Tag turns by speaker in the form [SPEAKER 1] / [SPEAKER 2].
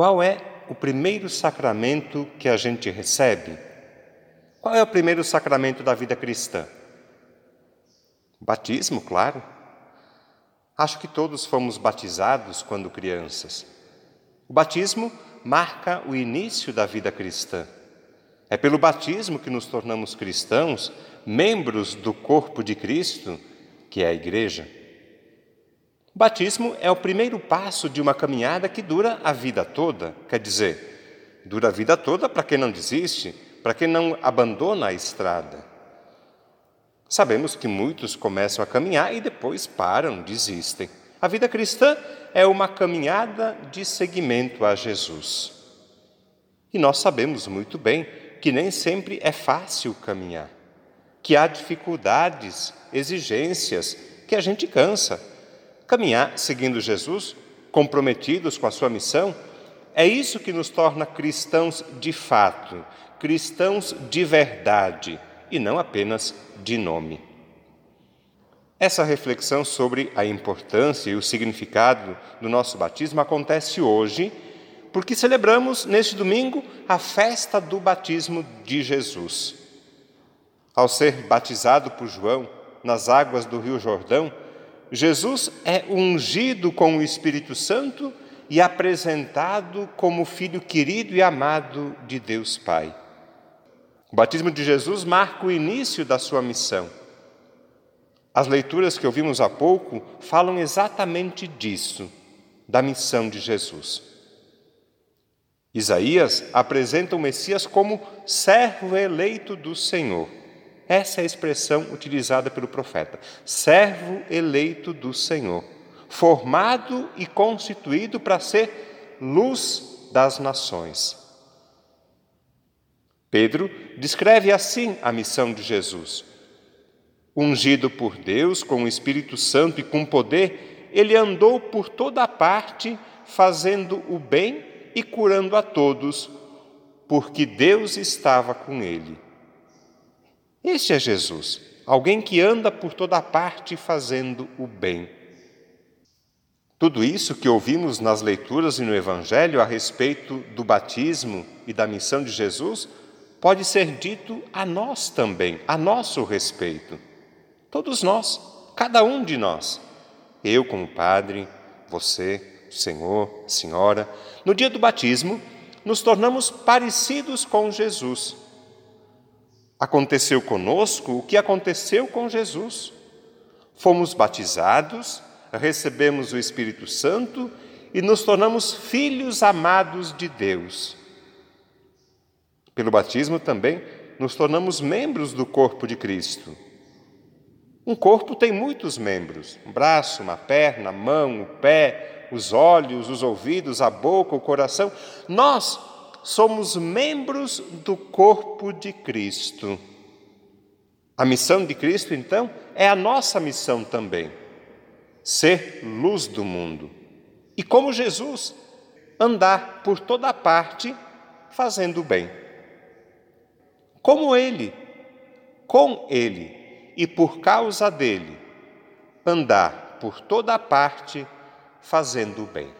[SPEAKER 1] Qual é o primeiro sacramento que a gente recebe? Qual é o primeiro sacramento da vida cristã? Batismo, claro. Acho que todos fomos batizados quando crianças. O batismo marca o início da vida cristã. É pelo batismo que nos tornamos cristãos, membros do corpo de Cristo, que é a Igreja. O batismo é o primeiro passo de uma caminhada que dura a vida toda, quer dizer, dura a vida toda para quem não desiste, para quem não abandona a estrada. Sabemos que muitos começam a caminhar e depois param, desistem. A vida cristã é uma caminhada de seguimento a Jesus. E nós sabemos muito bem que nem sempre é fácil caminhar, que há dificuldades, exigências, que a gente cansa. Caminhar seguindo Jesus, comprometidos com a sua missão, é isso que nos torna cristãos de fato, cristãos de verdade e não apenas de nome. Essa reflexão sobre a importância e o significado do nosso batismo acontece hoje porque celebramos neste domingo a festa do batismo de Jesus. Ao ser batizado por João nas águas do Rio Jordão, Jesus é ungido com o Espírito Santo e apresentado como filho querido e amado de Deus Pai. O batismo de Jesus marca o início da sua missão. As leituras que ouvimos há pouco falam exatamente disso, da missão de Jesus. Isaías apresenta o Messias como servo eleito do Senhor. Essa é a expressão utilizada pelo profeta. Servo eleito do Senhor, formado e constituído para ser luz das nações. Pedro descreve assim a missão de Jesus. Ungido por Deus com o Espírito Santo e com poder, ele andou por toda a parte fazendo o bem e curando a todos, porque Deus estava com ele. Este é Jesus, alguém que anda por toda parte fazendo o bem. Tudo isso que ouvimos nas leituras e no Evangelho a respeito do batismo e da missão de Jesus pode ser dito a nós também, a nosso respeito. Todos nós, cada um de nós. Eu, como padre, você, Senhor, Senhora, no dia do batismo, nos tornamos parecidos com Jesus. Aconteceu conosco o que aconteceu com Jesus. Fomos batizados, recebemos o Espírito Santo e nos tornamos filhos amados de Deus. Pelo batismo também nos tornamos membros do corpo de Cristo. Um corpo tem muitos membros: um braço, uma perna, a mão, o pé, os olhos, os ouvidos, a boca, o coração. Nós somos membros do corpo de Cristo. A missão de Cristo, então, é a nossa missão também: ser luz do mundo. E como Jesus, andar por toda parte fazendo o bem. Como Ele, com Ele e por causa dele, andar por toda parte fazendo o bem.